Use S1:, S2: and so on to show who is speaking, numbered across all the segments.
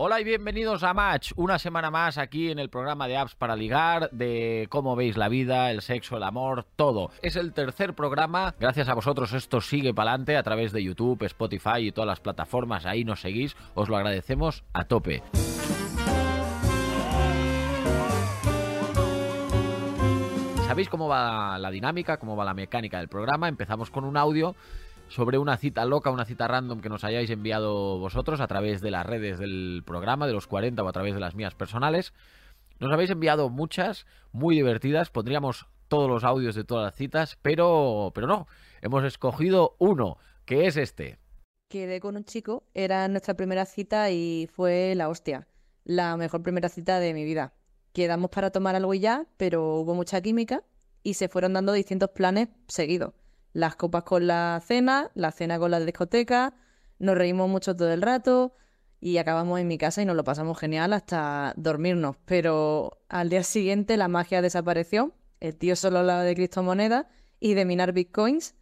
S1: Hola y bienvenidos a Match, una semana más aquí en el programa de apps para ligar, de cómo veis la vida, el sexo, el amor, todo. Es el tercer programa, gracias a vosotros esto sigue para adelante a través de YouTube, Spotify y todas las plataformas, ahí nos seguís, os lo agradecemos a tope. ¿Sabéis cómo va la dinámica, cómo va la mecánica del programa? Empezamos con un audio sobre una cita loca, una cita random que nos hayáis enviado vosotros a través de las redes del programa, de los 40 o a través de las mías personales. Nos habéis enviado muchas, muy divertidas, pondríamos todos los audios de todas las citas, pero, pero no, hemos escogido uno, que es este.
S2: Quedé con un chico, era nuestra primera cita y fue la hostia, la mejor primera cita de mi vida. Quedamos para tomar algo y ya, pero hubo mucha química y se fueron dando distintos planes seguidos las copas con la cena, la cena con la discoteca, nos reímos mucho todo el rato y acabamos en mi casa y nos lo pasamos genial hasta dormirnos. Pero al día siguiente la magia desapareció, el tío solo hablaba de criptomonedas y de minar bitcoins.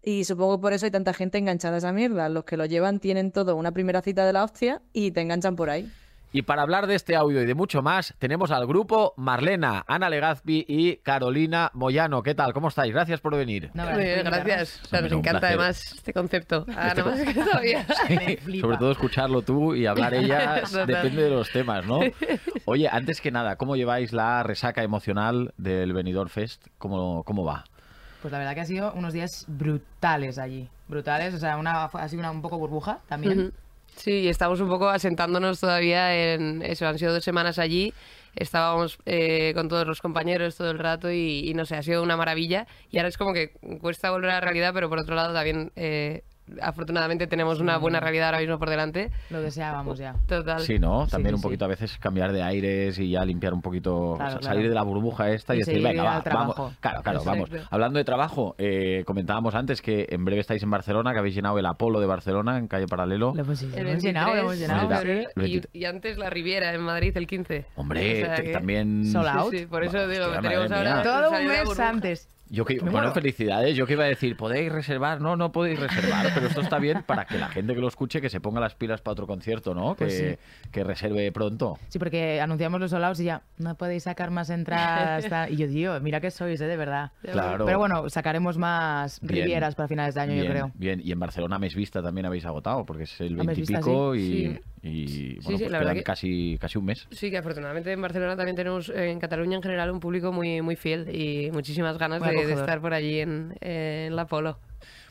S2: Y supongo que por eso hay tanta gente enganchada a esa mierda. Los que lo llevan tienen todo una primera cita de la hostia y te enganchan por ahí.
S1: Y para hablar de este audio y de mucho más, tenemos al grupo Marlena, Ana Legazpi y Carolina Moyano. ¿Qué tal? ¿Cómo estáis? Gracias por venir.
S3: No, gracias. O sea, nos encanta además este concepto. Ah, no más que todavía.
S1: Sí, sobre todo escucharlo tú y hablar ella depende de los temas, ¿no? Oye, antes que nada, ¿cómo lleváis la resaca emocional del Benidorm Fest? ¿Cómo, cómo va?
S4: Pues la verdad que ha sido unos días brutales allí. Brutales, o sea, una, ha sido una, un poco burbuja también.
S3: Sí, estamos un poco asentándonos todavía en eso. Han sido dos semanas allí. Estábamos eh, con todos los compañeros todo el rato y, no sé, ha sido una maravilla. Y ahora es como que cuesta volver a la realidad, pero por otro lado también eh, afortunadamente tenemos una buena realidad ahora mismo por delante.
S4: Lo deseábamos ya.
S3: Total.
S1: Sí, ¿no? También un poquito a veces cambiar de aires y ya limpiar un poquito, salir de la burbuja esta y, decir, venga, va, vamos. Claro, claro, vamos. Hablando de trabajo, eh, comentábamos antes que en breve estáis en Barcelona, que habéis llenado el Apolo de Barcelona en calle Paralelo.
S4: Lo hemos, llenado, lo hemos llenado.
S3: Y, antes la Riviera en Madrid el 15.
S1: Hombre, también...
S4: Sold out.
S3: Sí, por eso digo, tenemos ahora...
S4: Todo un mes antes.
S1: Yo que, bueno, felicidades. Yo que iba a decir, podéis reservar. No, no podéis reservar, pero esto está bien para que la gente que lo escuche que se ponga las pilas para otro concierto, ¿no? Pues que, que, reserve pronto.
S4: Sí, porque anunciamos los solados y ya no podéis sacar más entradas. y yo digo, mira que sois, ¿eh? de verdad.
S1: Claro.
S4: Pero bueno, sacaremos más rivieras para finales de año,
S1: yo
S4: creo.
S1: Bien, y en Barcelona mes vista también habéis agotado, porque es el 20 y pico y, y bueno, pues la que... casi, casi un mes.
S3: Sí, que afortunadamente en Barcelona también tenemos, en Cataluña en general, un público muy, muy fiel y muchísimas ganas de, de, estar por allí en, en la Polo.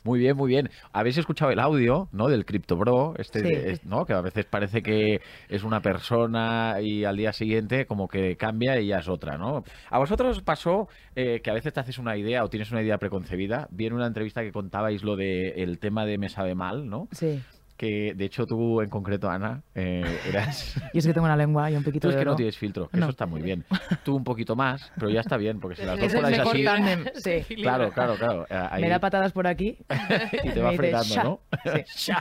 S1: Muy bien, muy bien. Habéis escuchado el audio, ¿no? Del Crypto Bro, este, ¿no? Que a veces parece que es una persona y al día siguiente como que cambia y ya es otra, ¿no? A vosotros pasó eh, que a veces te haces una idea o tienes una idea preconcebida. Vi en una entrevista que contabais lo del el tema de me sabe mal, ¿no?
S4: Sí
S1: que de hecho tú en concreto, Ana, eh, eras...
S4: Yo es que tengo una lengua y un poquito
S1: tú es
S4: que
S1: no tienes filtro, eso está muy bien. Tú un poquito más, pero ya está bien, porque si las dos
S4: fuerais
S1: así...
S4: Sí.
S1: Claro, claro, claro.
S4: Ahí... Me da patadas por aquí
S1: y te va fregando, ¿no? Sí.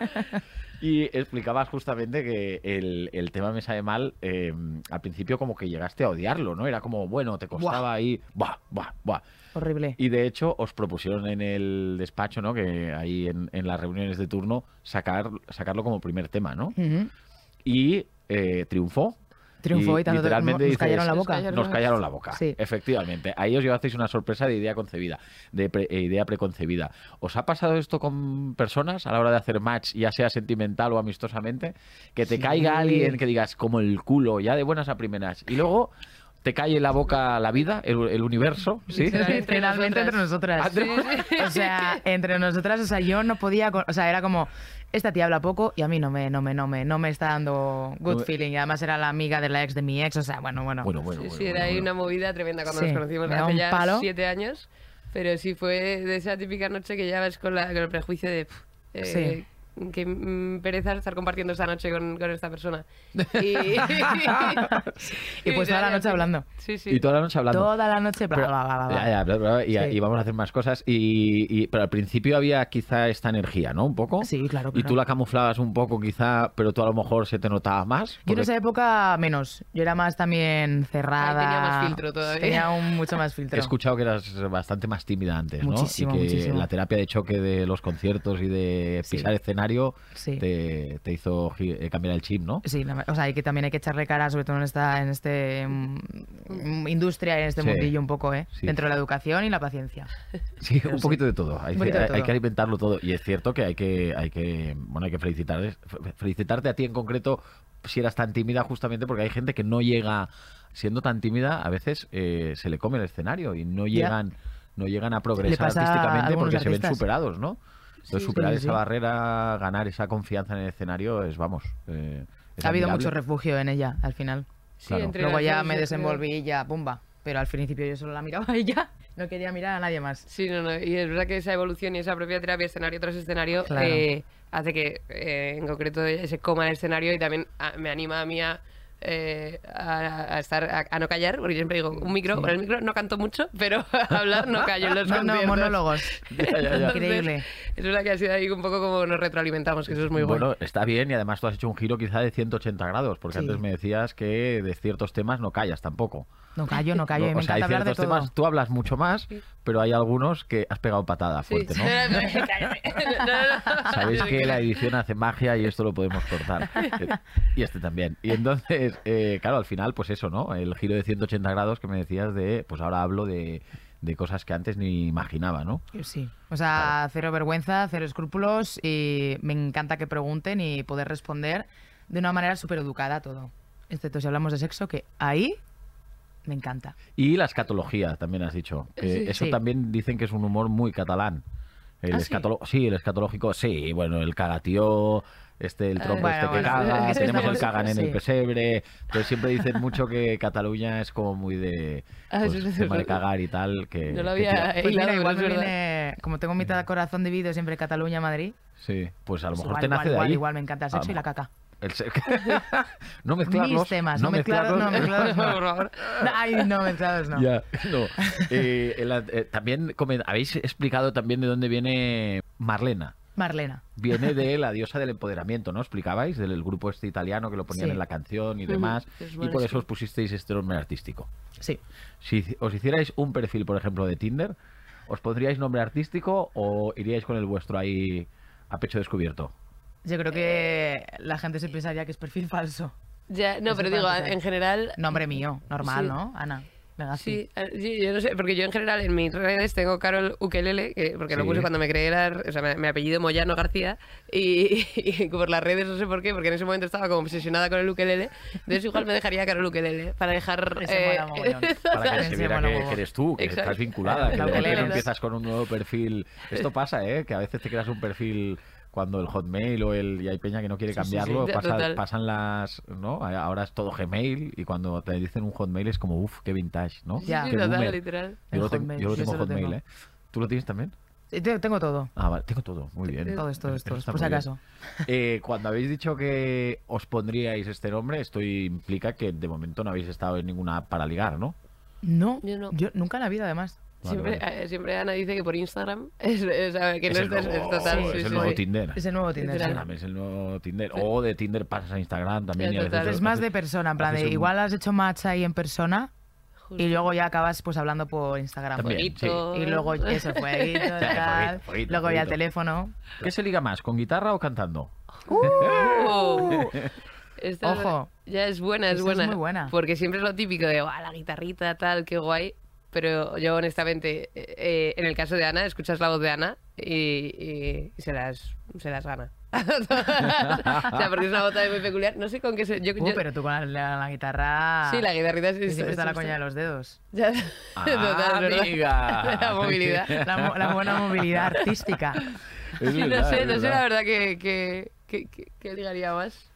S1: Y explicabas justamente que el, el tema me sabe mal, eh, al principio como que llegaste a odiarlo, ¿no? Era como, bueno, te costaba ahí, buah, buah, buah.
S4: Horrible.
S1: Y de hecho os propusieron en el despacho, ¿no? Que ahí en, en las reuniones de turno, sacar, sacarlo como primer tema, ¿no? Y eh, triunfó.
S4: Triunfó y, y literalmente nos callaron la boca.
S1: Nos callaron la boca,
S4: sí.
S1: efectivamente. Ahí os llevasteis una sorpresa de idea concebida, de eh, idea preconcebida. ¿Os ha pasado esto con personas a la hora de hacer match, ya sea sentimental o amistosamente? Que te
S4: Sí.
S1: caiga alguien que digas como el culo, ya de buenas a primeras, y luego te cae en la boca la vida, el, el universo, ¿sí?
S4: Literalmente entre nosotras. O sea, entre nosotras, o sea, yo no podía, o sea, era como esta tía habla poco y a mí no me no me no me no me está dando good feeling y además era la amiga de la ex de mi ex, o sea, bueno, bueno.
S1: Bueno, bueno,
S3: Sí,
S1: bueno,
S3: sí, era
S1: bueno,
S3: ahí una movida tremenda cuando
S4: Sí,
S3: nos conocimos hace
S4: un
S3: ya
S4: palo.
S3: siete años. Pero sí fue de esa típica noche que ya vas con, la, con el prejuicio de. pff, eh,
S4: Sí.
S3: Qué mm, pereza estar compartiendo esta noche con, con esta persona. Y,
S4: Y pues toda la noche hablando.
S3: Sí, sí.
S1: Y toda la noche hablando.
S4: Toda la noche bla,
S1: Pero-
S4: bla, bla, bla, bla.
S1: Ya, ya, bla, bla, y,
S4: Sí.
S1: y vamos a hacer más cosas. Y, y- pero al principio había quizá esta energía, ¿no? Un poco.
S4: Sí, claro,
S1: Y tú la camuflabas un poco, quizá, pero tú a lo mejor se te notaba más.
S4: Yo en esa época menos. Yo era más también cerrada.
S3: Tenía más filtro todavía.
S4: Tenía un, mucho más filtro.
S1: He escuchado que eras bastante más tímida antes, ¿no?
S4: Muchísimo,
S1: y que
S4: muchísimo.
S1: la terapia de choque de los conciertos y de
S4: Sí.
S1: pisar escenario escenario
S4: Sí.
S1: te, te hizo eh, cambiar el chip, ¿no?
S4: Sí, o sea, y que también hay que echarle cara, sobre todo en esta, en este mm, industria, en este
S1: Sí.
S4: mundillo un poco, ¿eh?
S1: Sí.
S4: Dentro de la educación y la paciencia.
S1: Sí,
S4: Pero
S1: un poquito de todo. Hay,
S4: poquito de
S1: hay- hay
S4: todo.
S1: que alimentarlo todo. Y es cierto que hay que, hay que, bueno, hay que felicitar, fe- felicitarte a ti en concreto si eras tan tímida justamente porque hay gente que no llega, siendo tan tímida, a veces eh, se le come el escenario y no llegan, no llegan a progresar artísticamente porque se ven
S4: artistas.
S1: superados, ¿no? Entonces
S3: Sí,
S1: superar
S4: sí,
S1: esa barrera, ganar esa confianza en el escenario es, vamos, eh, es
S4: ha habido mucho refugio en ella, al final.
S3: Sí,
S1: Claro.
S3: entre
S4: Luego ya me desenvolví y ya, pumba. Pero al principio yo solo la miraba a ella, no quería mirar a nadie más.
S3: Sí, no, no. Y es verdad que esa evolución y esa propia terapia escenario tras escenario
S4: Claro.
S3: eh, hace que, eh, en concreto, se coma el escenario y también a- me anima a mí a, eh, a, a estar a, a no callar, porque siempre digo, un micro, por el micro no canto mucho, pero hablar no callo en los
S4: No, no, monólogos.
S1: Ya, ya, ya.
S3: Entonces,
S4: Increíble.
S3: Es verdad que ha sido ahí un poco como nos retroalimentamos, que eso es muy bueno.
S1: Bueno, está bien y además tú has hecho un giro quizá de 180 grados, porque
S4: Sí.
S1: antes me decías que de ciertos temas no callas tampoco.
S4: No callo, no callo,
S1: No,
S4: y me
S1: o sea, hay
S4: de
S1: ciertos
S4: todo.
S1: temas, tú hablas mucho más, pero hay algunos que has pegado patada
S3: Sí.
S1: fuerte, ¿no?
S3: Cállate. No, no.
S1: Sabéis que la edición hace magia y esto lo podemos cortar. Y este también. Y entonces, eh, claro, al final, pues eso, ¿no? El giro de 180 grados que me decías de, pues ahora hablo de, de cosas que antes ni imaginaba, ¿no?
S4: Sí, o sea, cero vergüenza, cero escrúpulos y me encanta que pregunten y poder responder de una manera súper educada a todo. Excepto si hablamos de sexo, que ahí me encanta.
S1: Y la escatología, también has dicho. que
S3: Sí.
S1: eso
S4: Sí.
S1: también dicen que es un humor muy catalán. El
S3: ¿Ah, sí,
S1: el escatológico, sí, bueno, el cagatío, este, el
S3: Ah,
S1: trompo
S4: bueno,
S1: este que
S4: bueno,
S1: caga, tenemos el cagan en el pesebre. Entonces siempre dicen mucho que Cataluña es como muy de
S3: Ah,
S1: pues,
S3: sí,
S1: tema de cagar y tal. Que,
S3: No lo
S1: que
S3: había
S1: tira.
S4: Pues mira, igual me viene, como tengo mitad corazón dividido siempre Cataluña-Madrid,
S1: Sí, pues a lo
S4: pues
S1: mejor
S4: igual,
S1: te nace
S4: igual,
S1: de ahí.
S4: igual me encanta el sexo y la
S1: mejor.
S4: caca.
S1: El no mezclarlos.
S4: Mis temas,
S1: no
S4: no mezclados, no mezclados, no.
S3: Por favor.
S4: Ay, no, mezclados no.
S1: Ya, no. Eh, eh, también habéis explicado también de dónde viene Marlena.
S4: Marlena.
S1: Viene de la diosa del empoderamiento, ¿no? Explicabais, del grupo este italiano que lo ponían
S4: Sí.
S1: en la canción y demás. y
S3: bueno,
S1: por
S3: sí.
S1: eso os pusisteis este nombre artístico.
S4: Sí.
S1: Si os hicierais un perfil, por ejemplo, de Tinder, ¿os pondríais nombre artístico o iríais con el vuestro ahí a pecho descubierto?
S4: Yo creo que la gente se pensaría que es perfil falso.
S3: Ya, no, pero digo, en general,
S4: Nombre mío, normal,
S3: Sí.
S4: ¿no? Ana. Venga,
S3: Sí, eh, sí, yo no sé, porque yo en general en mis redes tengo Carol Ukelele, que, porque lo
S1: Sí.
S3: puse cuando me creé, la- o sea, me, me apellido Moyano García, y, y por las redes no sé por qué, porque en ese momento estaba como obsesionada con el ukelele, entonces igual me dejaría Carol Ukelele, para dejar...
S4: Ese mola mogollón.
S1: Para que
S4: Sí,
S1: se viera que, que eres tú, que
S3: Exacto.
S1: estás vinculada, que
S4: La
S1: de repente
S4: ukelele.
S1: empiezas con un nuevo perfil. Esto pasa, ¿eh? Que a veces te creas un perfil cuando el Hotmail o el y hay peña que no quiere
S3: Sí, sí, sí,
S1: cambiarlo, pasa- pasan las, ¿no? Ahora es todo Gmail y cuando te dicen un Hotmail es como, uff, qué vintage, ¿no?
S4: Ya.
S3: Sí,
S1: Qué
S3: total, literal.
S1: Yo
S4: El
S1: lo, tengo-
S4: Hotmail,
S1: yo lo
S4: yo
S1: tengo
S4: lo
S1: Hotmail,
S4: tengo.
S1: ¿eh? ¿Tú lo tienes también?
S4: Te- Tengo todo.
S1: Ah, vale, tengo todo, muy bien. Eso
S4: todos,
S1: está
S4: por si acaso.
S1: Eh, cuando habéis dicho que os pondríais este nombre, esto implica que de momento no habéis estado en ninguna app para ligar, ¿no?
S4: No,
S3: Yo no.
S4: nunca en la vida, además.
S1: Vale,
S3: siempre,
S1: vale.
S3: eh, siempre Ana dice que por Instagram es, que
S1: Es
S3: no
S1: el
S3: es
S1: nuevo-
S3: total.
S1: es
S3: sí,
S1: el
S3: sí,
S1: nuevo
S3: sí.
S1: Tinder.
S4: Es el nuevo Tinder. sí.
S3: Literal.
S1: Instagram es el nuevo Tinder. O de Tinder pasas a Instagram también. Y a veces
S3: total.
S4: Es más
S1: haces-
S4: de persona, en plan de
S1: un-
S4: igual has hecho match ahí en persona
S3: Justo.
S4: y luego ya acabas pues hablando por Instagram.
S1: También.
S4: Y luego eso tal,
S1: fueguito,
S4: luego ya el teléfono.
S1: ¿Qué se liga más, con guitarra o cantando?
S3: Esta es-
S4: Ojo.
S3: ya es buena, es
S4: Esta es
S3: buena.
S4: muy buena.
S3: Porque siempre es lo típico de, "Guau, la guitarrita, tal, qué guay. Pero yo, honestamente, eh, eh, en el caso de Ana, escuchas la voz de Ana y, y- y se, las, se las gana. o sea, porque es una voz también muy peculiar. No sé con qué se... Yo,
S4: Uh,
S3: yo-
S4: pero tú con la, la- la guitarra.
S3: Sí, la guitarrita sí,
S4: siempre está
S3: sí,
S4: la
S3: sí.
S4: coña de los dedos.
S3: Ya.
S1: Ah,
S3: Total, es verdad.
S1: amiga.
S3: La movilidad.
S4: La, buena movilidad artística.
S3: No sé,
S1: es
S3: no sé la verdad que, que, que, que- que ligaría más.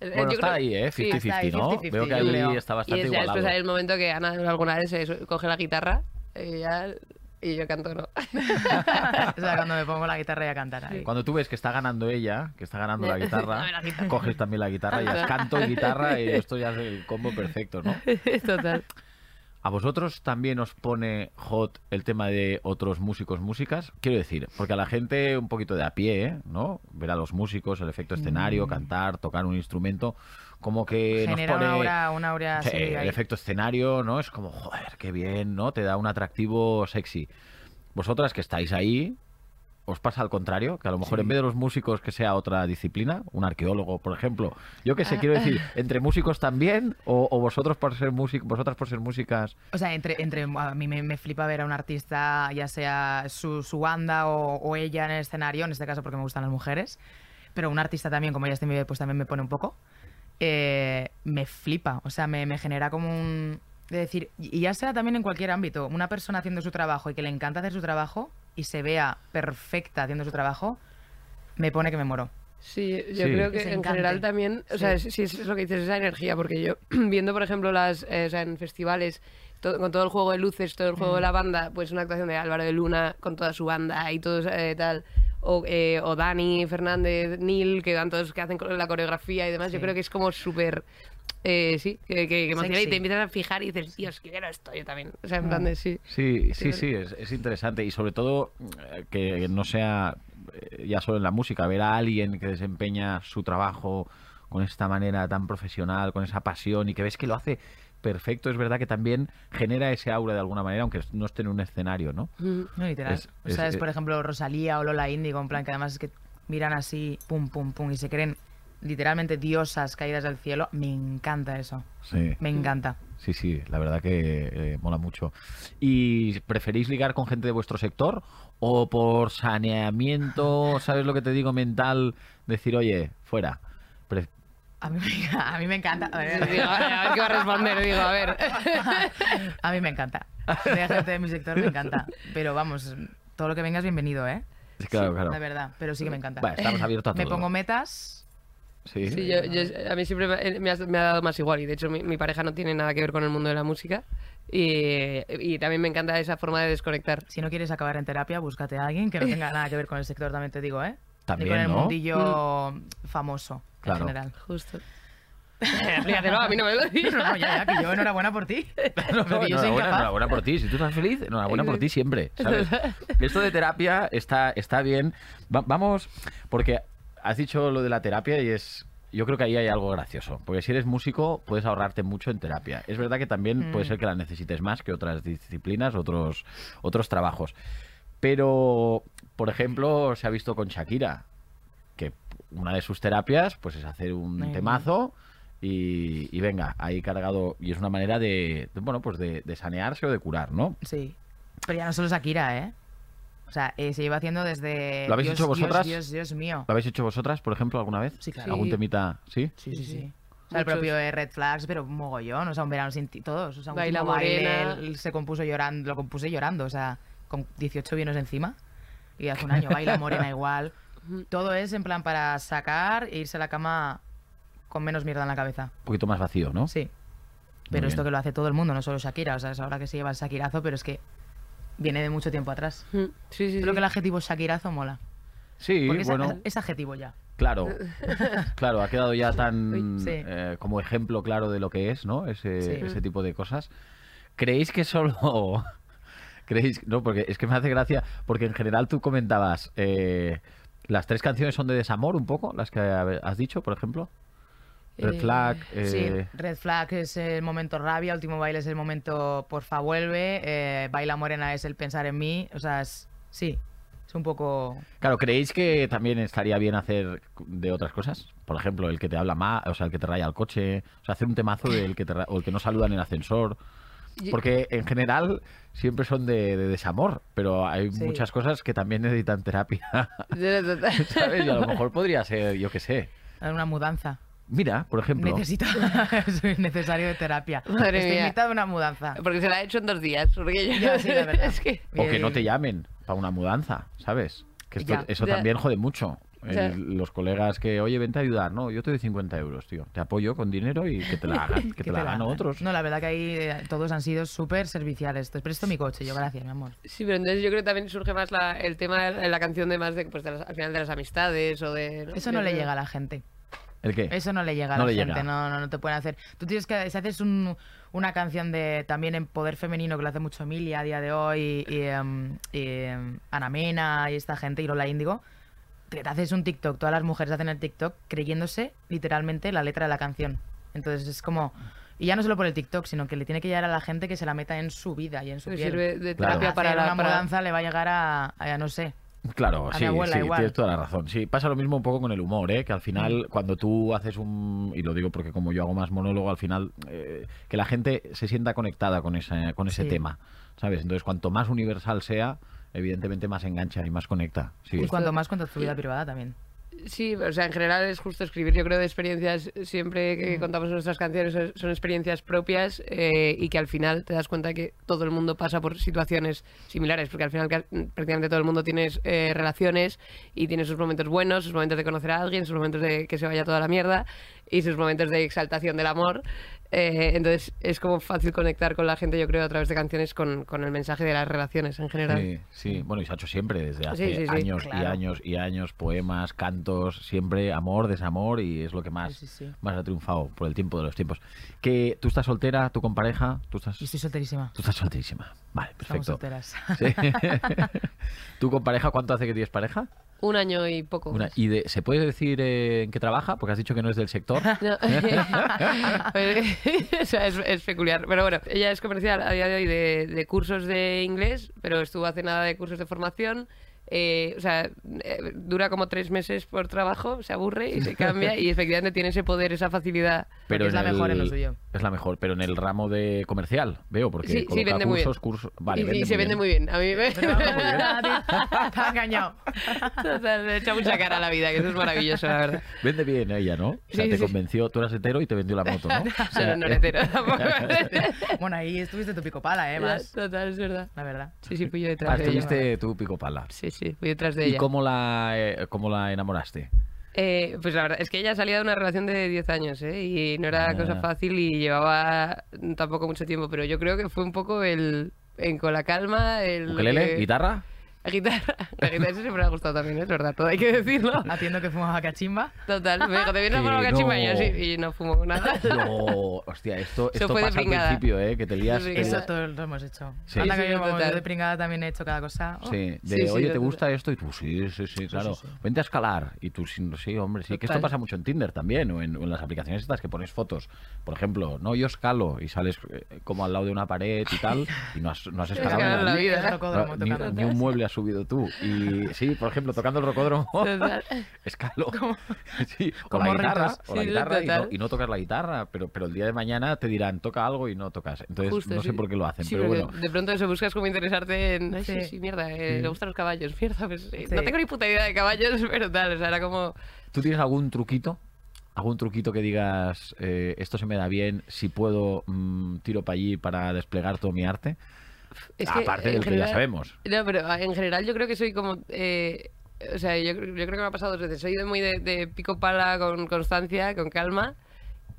S3: Eh,
S1: Bueno,
S3: yo
S1: está
S3: creo-
S1: ahí, ¿eh?
S3: sí,
S1: 50-50,
S4: está ahí,
S1: ¿no?
S4: 50-50,
S1: Veo que ahí
S4: creo.
S1: está
S3: Y
S1: bastante
S3: es ya después hay el momento que Ana alguna vez se coge la guitarra y, ya, y yo canto no.
S4: O sea, cuando me pongo la guitarra y a cantar ahí.
S1: Cuando tú ves que está ganando ella, que está ganando la guitarra,
S3: la guitarra.
S1: coges también la guitarra y ya es canto y guitarra y esto ya es el combo perfecto, ¿no?
S3: Total.
S1: ¿A vosotros también os pone hot el tema de otros músicos, músicas? Quiero decir, porque a la gente un poquito de a pie, ¿eh? ¿no? Ver a los músicos, el efecto escenario, cantar, tocar un instrumento, como que nos pone...
S4: una aura, una aura
S1: Sí, el
S4: ahí.
S1: efecto escenario, ¿no? Es como, joder, qué bien, ¿no? Te da un atractivo sexy. Vosotras que estáis ahí, os pasa al contrario, que a lo mejor en vez de los músicos que sea otra disciplina, un arqueólogo, por ejemplo. Yo qué sé, quiero decir, entre músicos también o, o vosotros por ser músicos, vosotras por ser músicas.
S4: O sea, entre, entre a mí me, me flipa ver a un artista, ya sea su, su banda o, o ella en el escenario, en este caso porque me gustan las mujeres, pero un artista también, como Justin Bieber, pues también me pone un poco. eh, me flipa, o sea, me, me genera como un... De decir, y ya sea también en cualquier ámbito, una persona haciendo su trabajo y que le encanta hacer su trabajo y se vea perfecta haciendo su trabajo, me pone que me moro.
S3: Sí, yo
S1: Sí.
S3: creo
S4: Que
S3: en general también, o sea, sí, es lo que dices, esa energía, porque yo viendo, por ejemplo, las, eh, o sea, en festivales, con todo el juego de luces, todo el juego
S4: Mm.
S3: de la banda, pues una actuación de Álvaro de Luna con toda su banda y todo eh, tal, o, eh, o Dani, Fernández, Neil, que dan todos, que hacen la coreografía y demás, yo creo que es como súper... Eh, sí, que, que, que emociona y te empiezas a fijar y dices, Dios, que quiero esto yo también. O sea, en plan de sí.
S1: Sí, sí,
S3: Sí,
S1: sí, es, es interesante y sobre todo eh, que no sea eh, ya solo en la música, ver a alguien que desempeña su trabajo con esta manera tan profesional, con esa pasión y que ves que lo hace perfecto, es verdad que también genera ese aura de alguna manera, aunque no esté en un escenario, ¿no?
S4: No, literal.
S1: Es-
S4: o sea, es,
S1: es-
S4: por ejemplo Rosalía o Lola Índigo, en plan que además es que miran así, pum, pum, pum, y se creen literalmente diosas caídas del cielo. Me encanta eso.
S1: Sí.
S4: Me encanta.
S1: Sí, sí, la verdad que eh, mola mucho. ¿Y preferís ligar con gente de vuestro sector o por saneamiento, sabes lo que te digo, mental, decir, oye, fuera? Pre-
S4: A mí, me- a mí me encanta. A ver,
S3: Digo, a ver, a ver qué va a responder, digo, a ver.
S4: a mí me encanta. De gente de mi sector me encanta. Pero vamos, todo lo que venga es bienvenido, ¿eh?
S1: Sí, claro, claro.
S4: De verdad. Pero sí que me encanta.
S1: Estamos abiertos a todo.
S4: me pongo metas.
S1: Sí.
S3: Sí, yo, yo- a mí siempre me, me ha, me ha dado más igual y de hecho mi, mi pareja no tiene nada que ver con el mundo de la música y, y también me encanta esa forma de desconectar.
S4: Si no quieres acabar en terapia, búscate a alguien que no tenga nada que ver con el sector, también te digo, ¿eh?
S1: También,
S4: Ni con el
S1: ¿no?
S4: mundillo famoso
S1: Claro.
S4: en general.
S3: Justo. Explícatelo, a mí no me lo dices.
S4: No, no, ya, ya, que yo enhorabuena por ti.
S1: No,
S4: yo
S1: enhorabuena, por ti. Si tú estás feliz, enhorabuena por ti siempre. ¿sabes? Esto de terapia está, está bien. Va- vamos, porque has dicho lo de la terapia y es. Yo creo que ahí hay algo gracioso. Porque si eres músico, puedes ahorrarte mucho en terapia. Es verdad que también puede ser que la necesites más que otras disciplinas, otros, otros trabajos. Pero, por ejemplo, se ha visto con Shakira, que una de sus terapias pues es hacer un
S4: Ay,
S1: temazo y, y venga, ahí cargado. Y es una manera de, de, bueno, pues de, de sanearse o de curar, ¿no?
S4: Sí. Pero ya no solo Shakira, ¿eh? O sea, eh, se lleva haciendo desde...
S1: ¿Lo habéis
S4: Dios,
S1: hecho vosotras?
S4: Dios, Dios, Dios mío.
S1: ¿Lo habéis hecho vosotras, por ejemplo, alguna vez?
S4: Sí, claro.
S1: ¿Algún
S3: Sí.
S1: temita? ¿Sí?
S4: Sí, sí,
S3: Sí,
S4: sí. O sea, el propio de Red Flags, pero un mogollón. O sea, un verano sin ti, todos. O sea, un
S3: Baila
S4: baile, él se compuso llorando, lo compuse llorando. O sea, con 18 vinos encima. Y hace un año baila morena igual. Todo es en plan para sacar e irse a la cama con menos mierda en la cabeza.
S1: Un poquito más vacío, ¿no?
S4: Sí.
S1: Muy
S4: Pero esto que lo hace todo el mundo, no solo Shakira. O sea, es ahora que se lleva el Shakirazo, pero es que viene de mucho tiempo atrás.
S3: Mm, Sí, sí,
S4: Creo
S3: sí.
S4: que el adjetivo Shakirazo mola.
S1: Sí,
S4: Porque es-
S1: bueno,
S4: es, adjetivo ya.
S1: claro. Claro, ha quedado ya tan
S4: sí.
S1: eh, como ejemplo claro de lo que es, ¿no? Ese,
S4: Sí.
S1: ese tipo de cosas. ¿Creéis que solo... ¿Creéis? No, porque es que me hace gracia, porque en general tú comentabas, eh, las tres canciones son de desamor un poco, las que has dicho, por ejemplo. Red
S3: Eh,
S1: Flag,
S4: Sí,
S1: eh,
S4: Red Flag es el momento rabia, último baile es el momento porfa vuelve, eh, Baila Morena es el pensar en mí, o sea, es, sí, es un poco...
S1: Claro, ¿creéis que también estaría bien hacer de otras cosas? Por ejemplo, el que te habla más, o sea, el que te raya el coche, o sea, hacer un temazo del que te o el que no saluda en el ascensor. Porque en general siempre son de, de desamor, pero hay
S4: Sí.
S1: muchas cosas que también necesitan terapia. ¿sabes? Y a lo mejor podría ser, yo qué sé.
S4: Una mudanza.
S1: Mira, por ejemplo,
S4: Necesito, soy necesario de terapia.
S3: Madre
S4: Estoy
S3: mía.
S4: invitada a una mudanza.
S3: Porque se la ha hecho en dos días. Porque yo...
S4: Ya, sí, la verdad.
S3: es que...
S1: o que no te llamen para una mudanza, ¿sabes? Que esto- eso
S3: Ya.
S1: también jode mucho. El- los colegas que, oye, vente a ayudar, no, yo te doy 50 euros, tío. Te apoyo con dinero y que te la hagan, que te la hagan otros.
S4: No, la verdad que ahí eh, todos han sido súper serviciales. Te presto mi coche, yo gracias, mi amor.
S3: Sí, pero entonces yo creo que también surge más la- el tema de la canción de más de, pues, de las- al final de las amistades o de...
S4: Eso no
S3: de-
S4: le llega a la gente.
S1: ¿El qué?
S4: Eso no le llega a
S1: No
S4: la
S1: le
S4: gente,
S1: llega.
S4: no, no, no te pueden hacer. Tú tienes que, si haces un- una canción de también en poder femenino que lo hace mucho Emilia a día de hoy y, em, y, em, Ana Mena y esta gente y Lola Índigo, te haces un TikTok, todas las mujeres hacen el TikTok creyéndose literalmente la letra de la canción. Entonces es como y ya no solo por el TikTok, sino que le tiene que llegar a la gente que se la meta en su vida y en su piel.
S3: sirve de
S1: Claro.
S3: terapia para
S4: Hacer
S3: la...
S4: una
S3: para-
S4: mudanza le va a llegar a, a, no sé,
S1: Claro,
S4: A mi
S1: sí,
S4: abuela
S1: sí,
S4: igual.
S1: tienes toda la razón. Sí, pasa lo mismo un poco con el humor, ¿eh? que al final cuando tú haces un, y lo digo porque como yo hago más monólogo, al final eh, que la gente se sienta conectada con ese, con ese
S4: Sí.
S1: tema, ¿sabes? Entonces cuanto más universal sea, evidentemente más engancha y más conecta. Sí.
S4: Y cuanto más cuentas tu vida privada también.
S3: Sí, o sea, en general es justo escribir, yo creo, de experiencias, siempre que contamos nuestras canciones son- experiencias propias eh, y que al final te das cuenta que todo el mundo pasa por situaciones similares, porque al final ca- prácticamente todo el mundo tiene eh, relaciones y tiene sus momentos buenos, sus momentos de conocer a alguien, sus momentos de que se vaya toda la mierda y sus momentos de exaltación del amor. Eh, entonces es como fácil conectar con la gente, yo creo, a través de canciones con, con el mensaje de las relaciones en general.
S1: Sí, sí. Bueno, y se ha hecho siempre, desde hace
S3: sí, sí,
S1: años y años y años, poemas, cantos, siempre amor, desamor, y es lo que más,
S4: Sí, sí, sí.
S1: más ha triunfado por el tiempo de los tiempos. Que tú estás soltera, tú con pareja, tú estás,
S4: Y estoy solterísima.
S1: tú estás solterísima. Vale,
S4: Estamos
S1: perfecto.
S4: solteras.
S1: Sí. ¿Tú con pareja cuánto hace que tienes pareja?
S3: Un año y poco.
S1: Una- ¿Y de, se puede decir eh, en qué trabaja? Porque has dicho que no es del sector.
S3: No. o sea, es, es peculiar. Pero bueno, ella es comercial a día de hoy de, de cursos de inglés, pero estuvo hace nada de cursos de formación. Eh, o sea, eh, dura como tres meses por trabajo, se aburre y se cambia y efectivamente tiene ese poder, esa facilidad.
S4: Porque es la
S1: en
S4: mejor en lo
S1: el-
S4: suyo.
S1: Es la mejor, pero en el ramo de comercial, veo, porque
S3: Sí, sí, vende muy bien.
S1: cursos, cursos... Vale,
S3: y, y
S1: vende
S3: se
S1: muy
S3: vende
S1: bien.
S3: muy bien. A mí me...
S4: Pero ha engañado.
S3: Total, me echa mucha cara a la vida, que eso es maravilloso, la verdad.
S1: Vende bien ella, ¿no? O sea,
S3: Sí,
S1: te
S3: sí.
S1: convenció, tú eras hetero y te vendió la moto, ¿no? O sea,
S3: no, no hetero tampoco.
S4: Bueno, ahí estuviste tu pico pala, ¿eh? Más,
S3: Total, es verdad.
S4: la verdad.
S3: Sí, sí, fui yo
S1: ah,
S3: detrás de ella.
S1: estuviste tu pico pala.
S3: Sí, sí, fui detrás de
S1: ¿Y
S3: ella.
S1: cómo la, eh, cómo la enamoraste?
S3: Eh, pues la verdad es que ella salía de una relación de 10 años, ¿eh? Y no era
S1: Ah.
S3: cosa fácil y llevaba tampoco mucho tiempo, pero yo creo que fue un poco el... En con la calma, el...
S1: ¿Ukelele? ¿Guitarra?
S3: La guitarra. La guitarra eso siempre me ha gustado también, es verdad, todo hay que decirlo.
S4: Haciendo que fumaba cachimba.
S3: Total, me dijo, ¿te vienes a fumar cachimba? Y yo
S1: no.
S3: sí, y no fumo nada.
S1: No, hostia, esto, esto
S3: fue de
S1: pasa al
S3: pringada.
S1: principio, ¿eh? Que te lías...
S3: De
S4: Eso todos lo hemos hecho.
S1: Sí.
S4: Anda
S3: Sí,
S4: que
S3: sí,
S4: yo
S3: total.
S4: de pringada también he hecho cada cosa. Oh,
S1: Sí, de
S3: Sí, sí,
S1: oye, ¿te
S3: total.
S1: gusta esto? Y tú, sí, sí, sí, claro.
S4: sí.
S1: Vente a escalar. Y tú, sí, hombre, sí. Que esto
S3: Total.
S1: pasa mucho en Tinder también, o en, en las aplicaciones estas que pones fotos. Por ejemplo, no, yo escalo y sales eh, como al lado de una pared y tal, y no has, no has escalado
S3: Escalar
S1: en
S3: la
S1: vida.
S4: El
S1: ni, ni un mueble subido tú. Y sí, por ejemplo, tocando el rocódromo, escalo. Sí, o
S4: como
S1: la guitarra,
S4: ritos.
S1: o la
S3: Sí,
S1: guitarra y, no, y no tocas la guitarra, pero, pero el día de mañana te dirán, toca algo y no tocas. Entonces,
S3: Justo,
S1: no sé
S3: sí.
S1: por qué lo hacen,
S3: Sí,
S1: pero bueno.
S3: De pronto eso buscas como interesarte en. Ay, sí,
S4: Sí.
S3: sí, mierda, eh,
S1: Sí.
S3: le gustan los caballos. Mierda, pues eh, no tengo ni puta idea de caballos, pero tal. O sea, era como.
S1: ¿Tú tienes algún truquito? ¿Algún truquito que digas, eh, esto se me da bien, si puedo, mm, tiro para allí para desplegar todo mi arte?
S3: Es que,
S1: Aparte
S3: en
S1: del que ya sabemos.
S3: No, pero ah, en general yo creo que soy como... eh, o sea, yo, creo- yo creo que me ha pasado dos veces. Soy de muy de, de pico pala con constancia, con calma.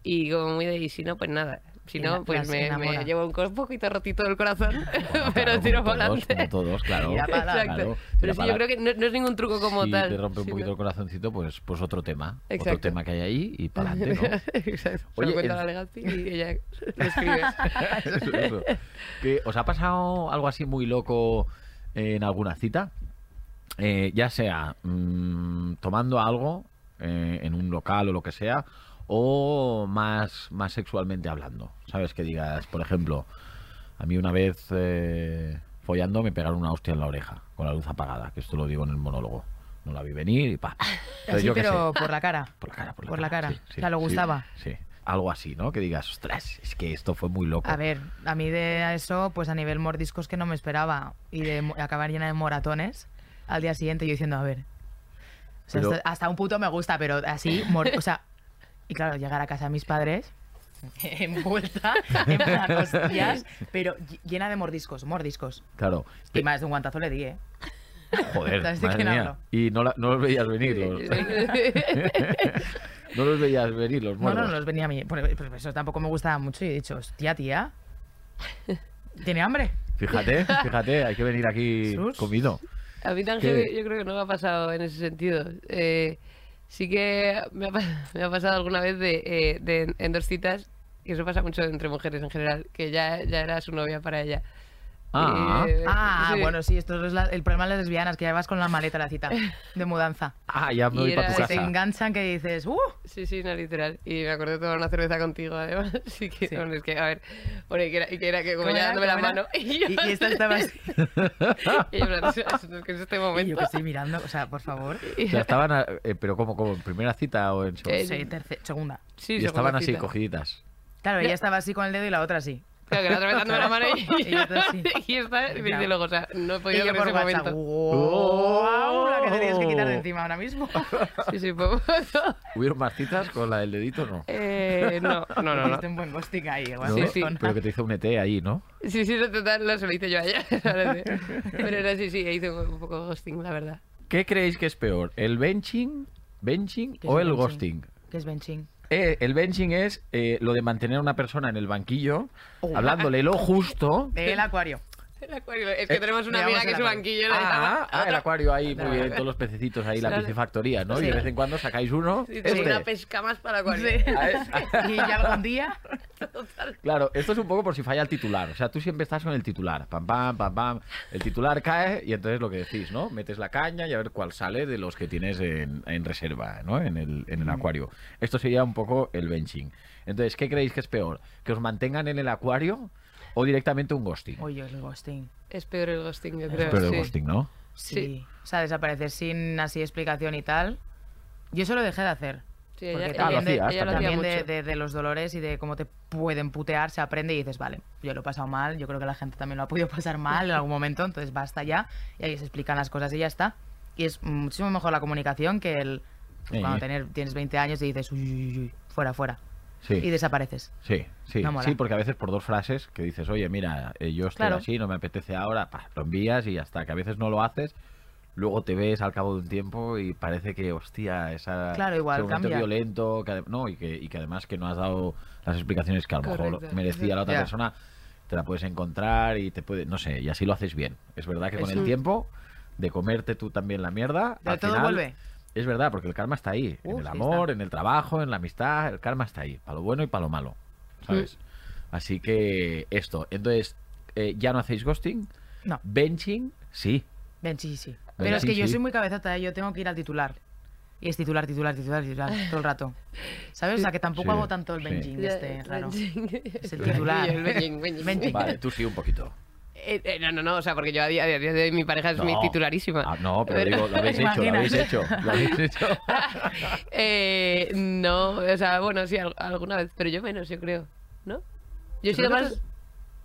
S3: Y como muy de... Y si no, pues nada. Si no,
S4: la-
S3: pues me, me llevo un, un poquito rotito del corazón.
S1: Bueno,
S3: pero
S1: claro,
S3: tiro para adelante.
S1: todos, claro.
S3: Exacto. Pero sí, yo creo que no, no es ningún truco como
S1: si
S3: tal.
S1: te rompe un poquito el corazoncito, pues, pues otro tema. Otro
S3: Exacto.
S1: tema que hay ahí y para adelante, ¿no?
S3: Exacto. Se
S1: Oye, el-
S3: la Legazpi y ella lo escribe.
S1: Eso, eso. ¿Que ¿Os ha pasado algo así muy loco en alguna cita? Eh, ya sea mm, tomando algo eh, en un local o lo que sea, o más, más sexualmente hablando. ¿Sabes? Que digas, por ejemplo, a mí una vez eh, follando me pegaron una hostia en la oreja, con la luz apagada, que esto lo digo en el monólogo. No la vi venir y pa. Yo sé.
S4: pero por la cara.
S1: Por la cara, por la
S4: Por
S1: cara.
S4: la cara.
S1: sí, sí,
S4: O sea, ¿le
S1: sí,
S4: gustaba?
S1: Sí, Algo así, ¿no? Que digas, ostras, es que esto fue muy loco.
S4: A ver, a mí de eso, pues a nivel mordiscos que no me esperaba y de acabar llena de moratones al día siguiente yo diciendo, a ver. O sea,
S1: Pero-
S4: hasta, hasta un puto me gusta, pero así, o sea, y claro, llegar a casa de mis padres envuelta en hostias, pero ll- llena de mordiscos, mordiscos.
S1: Claro.
S4: Y más de un guantazo le di, ¿eh?
S1: Joder,
S4: ¿Sabes de
S1: madre mía. Y no, la- no los veías venir los... no los veías venir los
S4: No, no,
S1: muertos.
S4: no los venía a mí. Por, por eso tampoco me gustaba mucho y he dicho, hostia, tía, ¿tiene hambre?
S1: Fíjate, fíjate, hay que venir aquí comido.
S3: A mí tan yo creo que no me ha pasado en ese sentido. Eh, sí que me ha, me ha pasado alguna vez de, eh, de- en dos citas, que eso pasa mucho entre mujeres en general, que ya, ya era su novia para ella.
S1: Ah.
S3: Eh,
S4: Ah,
S3: sí.
S4: bueno, sí, esto es la- el problema de las lesbianas, que ya vas con la maleta a la cita de mudanza.
S1: Ah, ya me voy
S3: Y
S1: para
S3: era
S1: tu
S4: Se te
S1: casa.
S4: enganchan que dices, ¡uh!
S3: Sí, sí, no, literal. Y me acordé de tomar una cerveza contigo, además. Así que,
S4: Sí.
S3: hombre, es que, a ver, bueno, y que era, y que, era que como
S4: ¿Cómo
S3: ya dándome la mano. Y, yo,
S4: Y, y esta estaba así.
S3: y yo, en este
S4: Y yo
S3: momento.
S4: que estoy mirando, o sea, por favor.
S1: O sea, estaban, a- eh, pero como, como en primera cita o en segunda.
S3: Eh,
S4: Sí, segunda.
S3: Sí,
S1: y
S3: segunda
S1: estaban así
S3: cita.
S1: cogiditas.
S4: Claro, ella estaba así con el dedo y la otra así.
S3: Claro, que la otra vez dándome la mano y,
S4: Y así.
S3: y esta, y me dice
S4: Claro.
S3: luego, o sea, no he podido con
S4: por
S3: ese
S4: WhatsApp,
S3: momento.
S4: ¡wow! La que te tienes que quitar de encima ahora mismo.
S3: Sí, sí, fue
S1: ¿Hubieron más citas con la del dedito no?
S3: eh, no, no, no, no.
S4: Hiciste un buen ghosting ahí, igual.
S1: ¿No?
S3: Sí, sí.
S1: Pero que te hizo un ET ahí, ¿no?
S3: Sí, sí, no, total, lo se lo hice yo parece. Pero era sí, sí, hice un, un poco ghosting, la verdad.
S1: ¿Qué creéis que es peor? ¿El benching, benching
S4: ¿Qué es
S1: o el
S4: benching?
S1: ghosting?
S4: ¿Qué es benching?
S1: Eh, el benching es eh, lo de mantener a una persona en el banquillo,
S4: Oh.
S1: hablándole lo justo.
S4: El acuario.
S3: El acuario. Es que
S1: Eh,
S3: tenemos una amiga que su
S4: acuario.
S3: banquillo
S1: Ah, ah, el acuario ahí, muy bien, todos los pececitos ahí, la piscifactoría, ¿no? Y de vez en cuando sacáis uno.
S3: Sí,
S1: este.
S3: una pesca más para acuario.
S4: Sí.
S1: A ver,
S4: Y ya algún día.
S1: Claro, esto es un poco por si falla el titular. O sea, tú siempre estás con el titular. Pam, pam, pam, pam. El titular cae y entonces lo que decís, ¿no? Metes la caña y a ver cuál sale de los que tienes en, en reserva, ¿no? En el, en el acuario. Esto sería un poco el benching. Entonces, ¿qué creéis que es peor? ¿Que os mantengan en el acuario o directamente un ghosting?
S4: Oye, el ghosting.
S3: Es peor el ghosting, yo
S4: Es
S3: creo.
S1: Pero el
S3: sí.
S1: ghosting, ¿no?
S4: Sí.
S3: Sí.
S4: O sea, desaparecer sin así explicación y tal. Yo eso lo dejé de hacer.
S3: Sí, ella,
S4: Porque
S3: ella-
S1: Ah, lo
S4: también, de,
S3: ella lo hacía
S4: también de,
S3: mucho.
S4: de- de los dolores y de cómo te pueden putear, se aprende y dices, vale, yo lo he pasado mal, yo creo que la gente también lo ha podido pasar mal en algún momento, entonces basta ya. Y ahí se explican las cosas y ya está. Y es muchísimo mejor la comunicación que el... pues, cuando tener, tienes 20 años y dices, uy, uy, uy, fuera, fuera.
S1: Sí.
S4: Y desapareces.
S1: Sí, sí,
S4: No
S1: sí, porque a veces por dos frases que dices, oye, mira, eh, yo estoy
S4: Claro.
S1: así, no me apetece ahora, pa, lo envías y ya está. Que a veces no lo haces, luego te ves al cabo de un tiempo y parece que, hostia, esa
S4: Claro, igual
S1: ese momento violento, que, no, y que, y que además que no has dado las explicaciones que a lo mejor merecía la otra persona, te la puedes encontrar y te puede, no sé, y así lo haces bien. Es verdad que con el tiempo de comerte tú también la mierda,
S4: De
S1: al
S4: todo
S1: final,
S4: vuelve.
S1: Es verdad, porque el karma está ahí.
S4: Uh,
S1: en el
S4: sí
S1: amor,
S4: está.
S1: en el trabajo, en la amistad, el karma está ahí. Para lo bueno y para lo malo. ¿Sabes? Así que esto. Entonces, eh, ya no hacéis ghosting.
S4: No.
S1: Benching, sí.
S4: Ven, sí, sí. Pero es
S1: sí,
S4: que yo soy muy cabezota, ¿eh? yo tengo que ir al titular. Y es titular, titular, titular, titular, todo el rato. ¿Sabes? O sea, que tampoco
S1: Sí,
S4: hago tanto el
S1: sí.
S4: benching este raro.
S3: benching.
S4: Es el titular.
S3: El benching, benching.
S4: Benching.
S1: Vale, tú sí un poquito.
S3: Eh, eh, no, no, no, o sea, porque yo a día, a día de hoy mi pareja es mi
S1: No.
S3: titularísima.
S1: Ah, no, pero
S3: Pero-
S1: digo, lo habéis hecho, lo habéis hecho. Lo habéis hecho.
S3: Eh, no, o sea, bueno, sí, al- alguna vez, pero yo menos, yo creo, ¿no? Yo he sido más...
S4: es-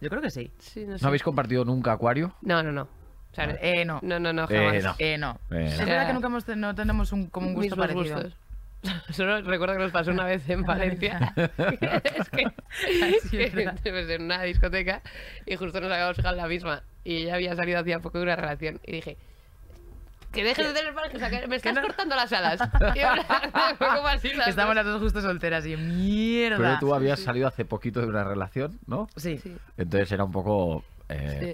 S4: Yo creo que sí.
S3: Sí, no sé.
S1: ¿No habéis compartido nunca acuario?
S3: No, no, no. O sea,
S4: Eh, no.
S3: no, no, no,
S1: Eh,
S3: jamás.
S1: no.
S4: Eh, no. Es verdad que nunca hemos, no tenemos un, como un gusto
S3: Mismos
S4: parecido.
S3: gustos. Solo recuerdo que nos pasó una vez en Valencia. es que,
S4: es
S3: que pues, en una discoteca y justo nos habíamos fijado en la misma. Y ella había salido hacía poco de una relación. Y dije, que dejes de tener pareja, o sea, que me estás
S4: no?
S3: cortando las alas. Como así las
S4: estamos
S3: dos.
S4: las dos justo solteras y mierda.
S1: Pero tú habías salido hace poquito de una relación, ¿no?
S4: Sí.
S3: Sí,
S1: Entonces era un poco... eh,
S3: Sí.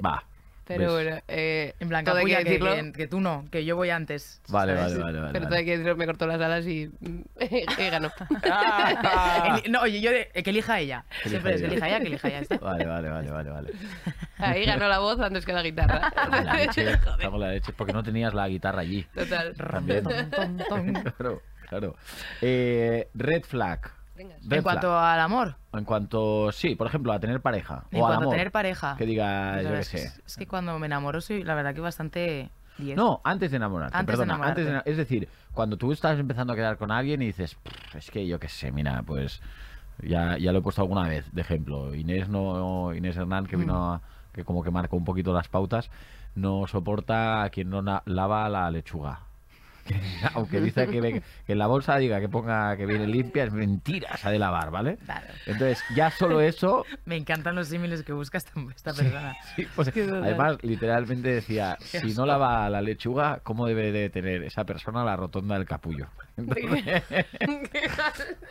S3: Pero
S1: ¿ves?
S3: bueno, eh,
S4: En plan,
S3: todo hay que decirlo.
S4: que, que tú no, que yo voy antes.
S1: Vale, vale, vale, vale.
S3: Pero todo
S1: vale.
S3: hay que decirlo, me cortó las alas y, ganó.
S1: Ah.
S4: No, oye, yo de, que elija ella.
S1: Que
S4: Siempre
S1: elija
S4: es que elija ella, que elija ella. está.
S1: Vale, vale, vale, vale, vale.
S3: Ahí ganó la voz antes que la guitarra.
S1: La leche, estamos la leche, porque no tenías la guitarra allí.
S3: Total.
S1: También. Claro, claro. Eh, red flag. Red
S4: En cuanto
S1: flag.
S4: al amor,
S1: En cuanto, sí, por ejemplo, a tener pareja.
S4: en
S1: o al
S4: cuanto a
S1: amor.
S4: tener pareja.
S1: Que diga,
S4: pues
S1: yo qué sé.
S4: Es, que cuando me enamoro soy, la verdad, que bastante 10.
S1: No, antes de enamorarte,
S4: Antes de
S1: perdona. antes de
S4: enamorarte.
S1: ena- es decir, cuando tú estás empezando a quedar con alguien y dices, "Pff, es que yo qué sé, mira, pues ya, ya lo he puesto alguna vez, de ejemplo. Inés no Inés Hernán,
S4: Mm.
S1: que vino a- que como que marcó un poquito las pautas, no soporta a quien no lava la lechuga. Aunque dice que, ve- que en la bolsa diga que ponga que viene limpia, es mentira, se ha de lavar, ¿vale?
S4: Claro.
S1: Entonces, ya solo eso
S4: Me encantan los símiles que busca esta, esta persona.
S1: Sí, pues, además, literalmente decía, si no lava la lechuga, ¿cómo debe de tener esa persona la rotonda del capullo? Entonces,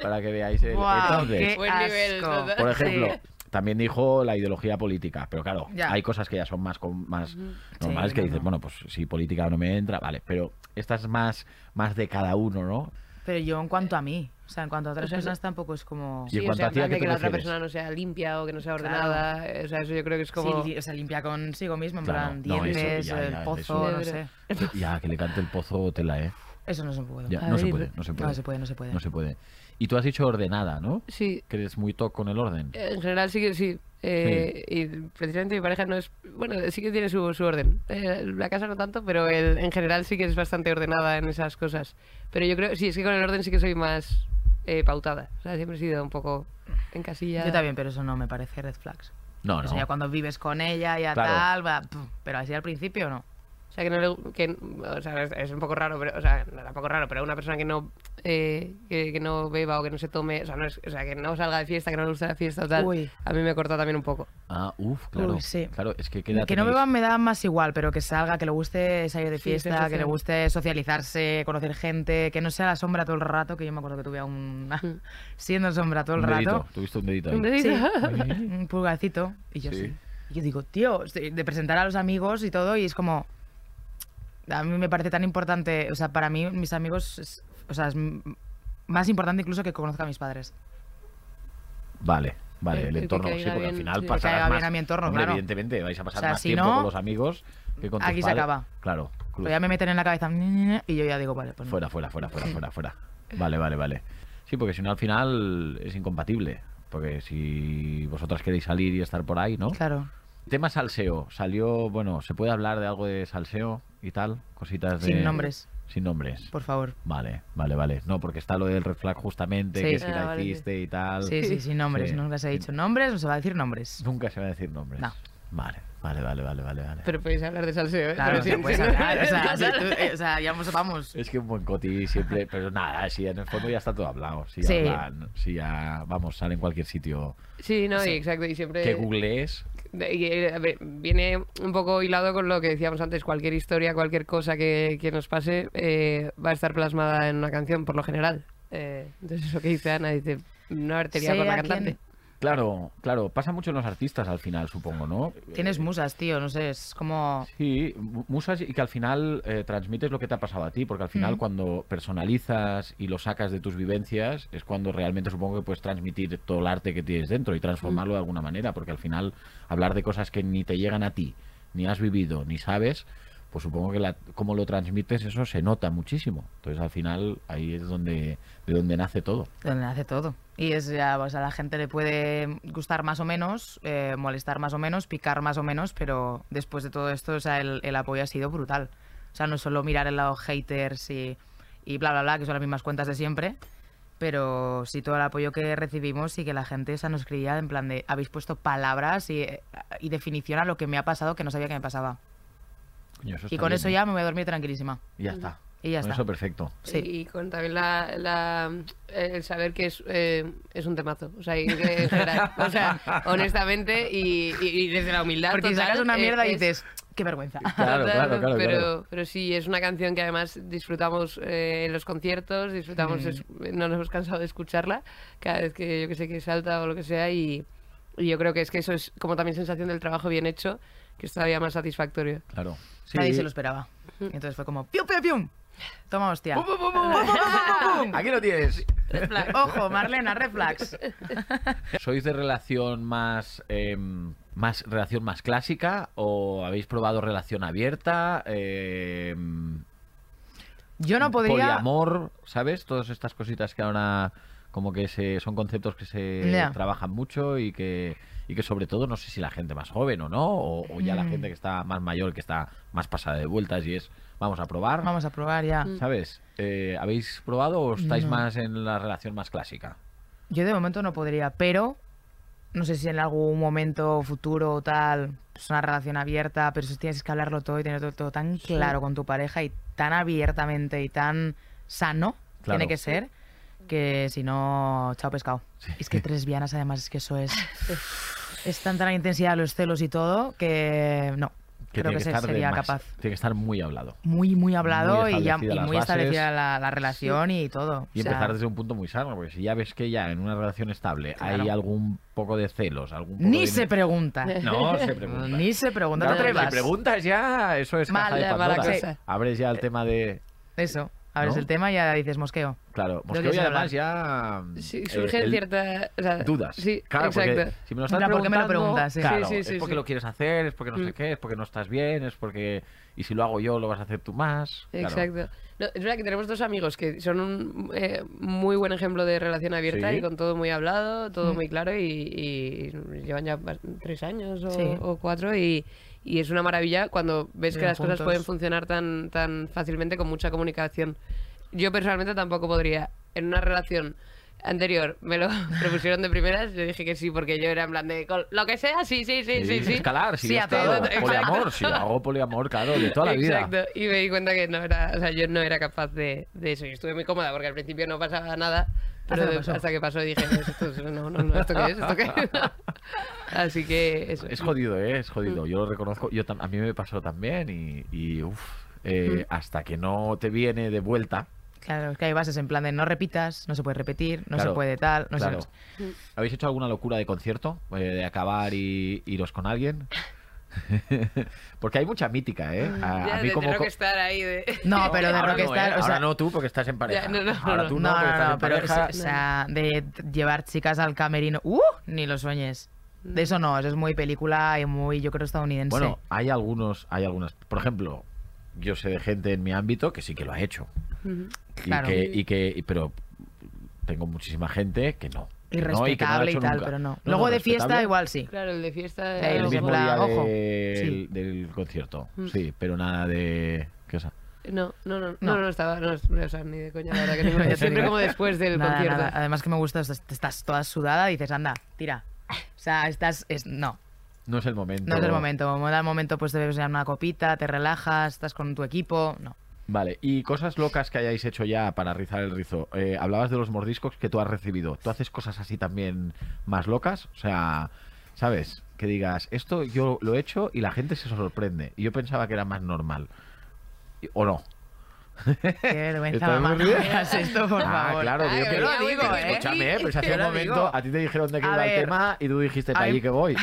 S1: para que veáis el...
S4: Guau,
S1: Entonces,
S4: qué asco.
S1: por ejemplo,
S4: Sí.
S1: También dijo la ideología política, pero claro,
S4: Ya.
S1: hay cosas que ya son más, con, más normales
S4: Sí,
S1: que
S4: no,
S1: dices,
S4: no.
S1: bueno, pues si política no me entra, vale, pero esta es más, más de cada uno, ¿no?
S4: Pero yo en cuanto a mí, o sea, en cuanto a otras personas tampoco es como...
S1: Y en
S3: Sí, o
S1: cuanto
S3: sea,
S1: a
S3: en
S1: ti, ¿a
S3: plan
S1: qué
S3: de
S1: te
S3: que la otra persona no sea limpia o que no sea ordenada. eh, O sea, eso yo creo que es como...
S4: Sí, o sea, limpia consigo mismo, en
S1: Claro,
S4: plan,
S1: no, eso,
S4: dientes,
S1: ya,
S4: el
S1: ya,
S4: pozo,
S3: eso.
S4: no sé.
S1: Ya, que le cante el pozo tela, ¿eh?
S4: Eso no se puede.
S1: Ya,
S3: A
S1: no se
S3: ver,
S1: puede, no se puede.
S4: No se puede, no se puede.
S1: No se puede. Y tú has dicho ordenada, ¿no?
S3: Sí,
S1: Que eres muy toc con el orden.
S3: en general sí que sí. Eh, Y precisamente mi pareja no es... Bueno, sí que tiene su, su orden. Eh, la casa no tanto, pero el- en general sí que es bastante ordenada en esas cosas. Pero yo creo... Sí, es que con el orden sí que soy más eh, pautada. O sea, siempre he sido un poco en casilla.
S4: Yo también, pero eso no me parece red flags.
S1: No,
S4: O
S1: no.
S4: sea, ya cuando vives con ella, ya
S1: Claro.
S4: tal, va, pero así al principio no.
S3: O sea, que no le... Que, o sea, es, es un poco raro, pero... O sea, no era un poco raro, pero una persona que no... eh, que, que no beba o que no se tome... O sea, no es, o sea, que no salga de fiesta, que no le guste la fiesta o tal.
S4: Uy.
S3: A mí me corta también un poco.
S1: Ah, uff, claro.
S4: Uy, sí.
S1: Claro, es que queda
S4: Que no beban me da más igual, pero que salga, que le guste salir de
S3: Sí,
S4: fiesta, que le guste socializarse, conocer gente, que no sea la sombra todo el rato, que yo me acuerdo que tuve a un...
S3: Mm.
S4: siendo sombra todo el
S1: un dedito.
S4: rato.
S1: Tuviste un dedito ahí.
S3: Un dedito.
S4: Sí, un pulgarcito. Y yo
S1: Sí.
S4: sí. Y yo digo, tío, de presentar a los amigos y todo, y es como. A mí me parece tan importante. O sea, para mí, mis amigos. es- o sea, es más importante incluso que conozca a mis padres.
S1: Vale, vale,
S3: El-
S1: entorno, sí, porque al final
S3: sí.
S1: pasarás más...
S4: bien a mi entorno,
S1: Hombre,
S4: claro.
S1: evidentemente, vais a pasar
S4: O sea,
S1: más
S4: si
S1: tiempo
S4: no,
S1: con los amigos que con tus
S4: aquí se acaba.
S1: Claro.
S4: Pero ya me meten en la cabeza. Y yo ya digo, vale, pues. no.
S1: Fuera, fuera, fuera, fuera, fuera, fuera. Vale, vale, vale. Sí, porque si no al final es incompatible. Porque si vosotras queréis salir y estar por ahí, ¿no?
S4: Claro.
S1: Tema salseo. Salió, bueno, ¿se puede hablar de algo de salseo y tal? Cositas de...
S4: Sin nombres,
S1: Sin nombres.
S4: por favor.
S1: Vale, vale, vale. No, porque está lo del red flag justamente,
S4: Sí.
S1: que si
S3: Ah,
S1: la
S3: vale, sí.
S1: hiciste y tal.
S4: Sí, sí, sin nombres.
S1: Sí.
S4: Nunca se ha dicho nombres, no se va a decir nombres.
S1: Nunca se va a decir nombres.
S4: No.
S1: Vale, vale, vale, vale, vale. vale.
S3: Pero podéis hablar de salseo, ¿eh?
S4: Claro,
S3: Pero
S4: sí, puedes hablar, o sea, eh, o sea, ya vamos, vamos.
S1: Es que un buen coti siempre, pero nada, si en el fondo ya está todo hablado. Si,
S4: Sí.
S1: hablan, si ya, vamos, sale en cualquier sitio
S3: Sí, no, y exacto. Y siempre...
S1: que googlees.
S3: Eh, viene un poco hilado con lo que decíamos antes, cualquier historia, cualquier cosa que, que nos pase eh, va a estar plasmada en una canción, por lo general. Eh, entonces eso que dice Ana, dice, no haberte liado
S4: Sé
S3: con la cantante.
S1: Claro, claro, pasa mucho en los artistas al final, supongo, ¿no?
S4: Tienes musas, tío, no sé, es como...
S1: Sí, mu- musas y que al final eh, transmites lo que te ha pasado a ti, porque al final
S4: Mm.
S1: cuando personalizas y lo sacas de tus vivencias es cuando realmente supongo que puedes transmitir todo el arte que tienes dentro y transformarlo de alguna manera, porque al final hablar de cosas que ni te llegan a ti, ni has vivido, ni sabes, pues supongo que la, como lo transmites eso se nota muchísimo. Entonces al final ahí es donde de donde nace todo.
S4: donde hace todo. Y es ya, pues a la gente le puede gustar más o menos, eh, molestar más o menos, picar más o menos, pero después de todo esto, o sea, el, apoyo ha sido brutal. O sea, no solo mirar el lado haters y, y bla, bla, bla, que son las mismas cuentas de siempre, pero sí todo el apoyo que recibimos y que la gente esa nos escribía en plan de, habéis puesto palabras y, y definición a lo que me ha pasado que no sabía que me pasaba.
S1: Coño, eso
S4: Y con
S1: bien,
S4: eso
S1: ¿eh?
S4: ya me voy a dormir tranquilísima.
S1: Y ya está.
S4: Y ya
S1: Con
S4: está.
S1: eso perfecto.
S4: Sí.
S3: Y con también la, la- el saber que es, eh, es un temazo. O sea, y que o sea, honestamente y, y- y desde la humildad.
S4: Porque
S3: total,
S4: sacas una
S3: eh,
S4: mierda y
S3: es-
S4: dices, qué vergüenza.
S1: Claro, claro, claro,
S3: pero,
S1: claro.
S3: pero sí, es una canción que además disfrutamos eh, en los conciertos, disfrutamos,
S4: Mm.
S3: es- no nos hemos cansado de escucharla cada vez que yo que sé que salta o lo que sea y, y yo creo que es que eso es como también sensación del trabajo bien hecho, que es todavía más satisfactorio.
S1: Claro. Sí.
S4: Nadie se lo esperaba. Y entonces fue como, ¡pium, pium, pium! Toma, hostia.
S1: ¡Pum, pum! Aquí lo tienes.
S4: Ojo, Marlena, red flags.
S1: ¿Sois de relación más, em, más relación más clásica o habéis probado relación abierta? Em,
S4: Yo no podría...
S1: Poliamor, ¿sabes? Todas estas cositas que ahora como que se, son conceptos que se trabajan mucho y que, y que sobre todo no sé si la gente más joven o no, o, o ya la
S4: Mm.
S1: gente que está más mayor, que está más pasada de vueltas y es, vamos a probar,
S4: Vamos a probar ya.
S1: ¿sabes? Eh, ¿Habéis probado o estáis
S4: No.
S1: más en la relación más clásica?
S4: Yo de momento no podría, pero no sé si en algún momento futuro o tal, pues una relación abierta, pero si tienes que hablarlo todo y tener todo, todo tan claro con tu pareja y tan abiertamente y tan sano,
S1: Claro.
S4: tiene que ser, que si no, chao pescado. Es que tres vianas además, es que eso es... Es tanta la intensidad de los celos y todo que no,
S1: Que
S4: creo que,
S1: de
S4: sería capaz.
S1: Tiene que estar muy hablado.
S4: Muy, muy hablado
S1: Muy
S4: y, ya, muy
S1: bases.
S4: establecida la, la relación y todo.
S1: Y
S4: O sea,
S1: empezar desde un punto muy sano, porque si ya ves que ya en una relación estable
S4: Claro.
S1: hay algún poco de celos, algún poco
S4: Ni
S1: de-
S4: se pregunta.
S1: No se pregunta.
S4: Ni se pregunta.
S1: Claro,
S4: no te
S1: si preguntas ya, eso es
S3: Mal,
S1: caja de Pandora. Abres ya el tema de...
S4: Eso. Abres
S1: ¿no?
S4: el tema y ya dices mosqueo.
S1: Claro,
S4: que
S1: Mosqueo y además ya...
S3: Sí,
S1: eh,
S3: surgen ciertas o sea,
S1: dudas.
S3: Sí,
S1: claro,
S3: exacto.
S1: si me lo estás
S4: plan, ¿por qué me lo
S1: preguntando,
S4: preguntas? Sí.
S1: Claro,
S3: Sí, sí, sí,
S1: es porque
S3: sí.
S1: lo quieres hacer, es porque no sé
S3: Mm.
S1: qué, es porque no estás bien, es porque... Y si lo hago yo, lo vas a hacer tú más. Claro.
S3: Exacto. No, es verdad que tenemos dos amigos que son un eh, muy buen ejemplo de relación abierta
S1: Sí.
S3: y con todo muy hablado, todo
S4: Mm.
S3: muy claro y, y llevan ya tres años o,
S4: Sí.
S3: o cuatro y, y es una maravilla cuando ves que las cosas
S4: juntos.
S3: pueden funcionar tan, tan fácilmente con mucha comunicación. Yo personalmente tampoco podría. En una relación anterior me lo propusieron de primeras, yo dije que sí, porque yo era en plan de "Con lo que sea, sí, sí, sí, sí, sí.
S1: Escalar, sí,
S4: Sí.
S3: Exacto.
S1: Poliamor, sí, hago poliamor, claro, de toda la vida.
S3: Exacto, y me di cuenta que no era, o sea, yo no era capaz de, de eso. Y estuve muy cómoda porque al principio no pasaba nada, pero
S4: Hasta que
S3: de-
S4: pasó.
S3: hasta que pasó dije, "No, esto, es- no, no, no, ¿esto qué es? ¿Esto qué es? Así que eso.
S1: Es jodido, ¿eh? Es jodido. Yo lo reconozco. Yo tam- a mí me pasó también y, y uf, eh,
S3: Mm.
S1: hasta que no te viene de vuelta.
S4: Claro, es que hay bases en plan de no repitas, no se puede repetir, no
S1: Claro,
S4: se puede tal, no
S1: claro.
S4: se...
S1: ¿Habéis hecho alguna locura de concierto? Eh, de acabar y iros con alguien. Porque hay mucha mítica, ¿eh? A,
S3: Ya,
S1: a mí
S3: de,
S1: como
S3: de
S1: co-
S3: rockstar ahí de...
S4: No, pero de
S1: Ahora no,
S4: rockstar,
S1: ¿eh?
S4: o sea,
S1: Ahora no tú porque estás en pareja.
S3: Ya, no, no,
S1: Ahora
S3: no,
S1: tú
S4: no,
S1: no, porque
S4: no,
S1: estás
S4: no,
S1: en
S4: pero
S1: pareja.
S4: o sea, de llevar chicas al camerino, ¡uh! Ni lo sueñes. De eso no, eso es muy película y muy, yo creo, estadounidense.
S1: Bueno, hay algunos, hay algunas. Por ejemplo, yo sé de gente en mi ámbito que sí que lo ha hecho.
S3: Ujú.
S4: Claro.
S1: Y que, y que, y- pero tengo muchísima gente que no. Que no, que no lo ha
S4: irrespetable y, tal,
S1: nunca.
S4: pero no.
S1: No,
S4: Luego
S1: no,
S4: de fiesta igual sí.
S3: Claro, el de fiesta...
S4: Eh,
S1: El mismo día
S4: ojo.
S1: del,
S4: Sí.
S1: del concierto.
S3: Mm.
S1: Sí, pero nada de. ¿Qué cosa?
S3: No, no, no, no,
S4: No.
S3: no, estaba, no, o sea, ni de coña, la verdad que Siempre como después del
S4: Nada,
S3: concierto.
S4: nada. Además que me gusta, estás, estás toda sudada y dices, anda, tira. O sea, estás... Es, no,
S1: No es el momento.
S4: no es el momento. Como da el momento, pues te bebes una copita, te relajas, estás con tu equipo. No.
S1: Vale, y cosas locas que hayáis hecho ya para rizar el rizo. Eh, hablabas de los mordiscos que tú has recibido. ¿Tú haces cosas así también más locas? O sea, ¿sabes? Que digas, esto yo lo he hecho y la gente se sorprende. Y yo pensaba que era más normal. ¿O no?
S4: Qué vergüenza,
S1: ¿Estás
S4: mamá. No esto, por
S1: ah,
S4: favor.
S1: claro,
S3: que
S1: que
S3: lo digo,
S1: digo,
S3: ¿eh?
S1: Escúchame, pues hace
S4: Yo
S1: un momento
S4: digo.
S1: a ti te dijeron de qué
S4: A
S1: iba el tema y tú dijiste
S4: A
S1: para allí que voy.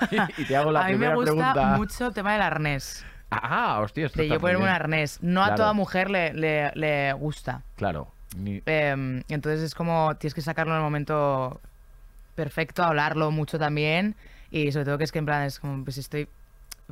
S1: y te hago la
S4: a mí me gusta
S1: pregunta.
S4: mucho el tema del arnés.
S1: Ah, hostia, esto
S4: De yo ponerme un arnés. No
S1: Claro.
S4: a toda mujer le, le, le gusta.
S1: Claro. Ni-
S4: Eh, entonces es como tienes que sacarlo en el momento perfecto, hablarlo mucho también. Y sobre todo que es que en plan es como, pues estoy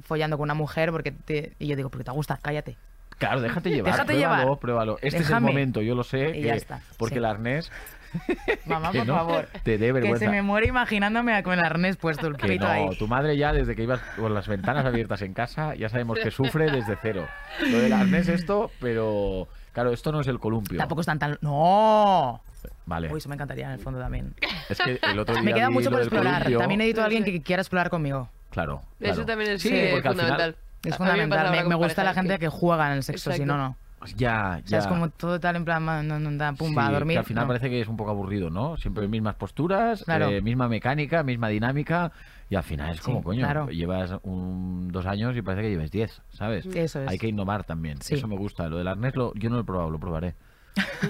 S4: follando con una mujer porque te... Y yo digo, porque te gusta, cállate.
S1: Claro, déjate llevar.
S4: Déjate
S1: pruébalo,
S4: llevar.
S1: pruébalo. Este
S4: Déjame.
S1: es el momento, yo lo sé.
S4: Y
S1: que-
S4: ya está,
S1: Porque
S4: sí.
S1: el arnés
S4: Mamá,
S1: que
S4: por
S1: no
S4: favor.
S1: te dé
S4: Que
S1: vergüenza.
S4: se me muere imaginándome con el arnés puesto el
S1: Que
S4: pito
S1: no,
S4: ahí.
S1: tu madre ya desde que ibas con las ventanas abiertas en casa, ya sabemos que sufre desde cero. Lo del arnés esto, pero claro, esto no es el columpio.
S4: Tampoco están tan... ¡No!
S1: Vale.
S4: Uy, eso me encantaría en el fondo también.
S1: Es que el otro día
S4: Me queda
S1: vi
S4: mucho por explorar.
S1: columpio.
S4: También necesito a alguien que quiera explorar conmigo.
S1: Claro,
S3: Eso
S1: claro.
S3: también es
S1: Sí,
S3: eh,
S1: porque al final-
S3: fundamental.
S4: Es fundamental. Me, me gusta la gente que juega en el sexo, si no, no.
S1: Ya,
S4: O sea,
S1: ya.
S4: es como todo tal en plan, no, no, pum,
S1: Sí,
S4: va a
S1: que
S4: dormir.
S1: al final
S4: no.
S1: parece que es un poco aburrido, ¿no? Siempre mismas posturas,
S4: Claro.
S1: eh, misma mecánica, misma dinámica, y al final es
S4: Sí,
S1: como, coño,
S4: claro.
S1: llevas un- dos años y parece que lleves diez, ¿sabes?
S4: Eso es.
S1: Hay que innovar también,
S4: Sí.
S1: eso me gusta. Lo del arnés lo- yo no lo he probado, lo probaré.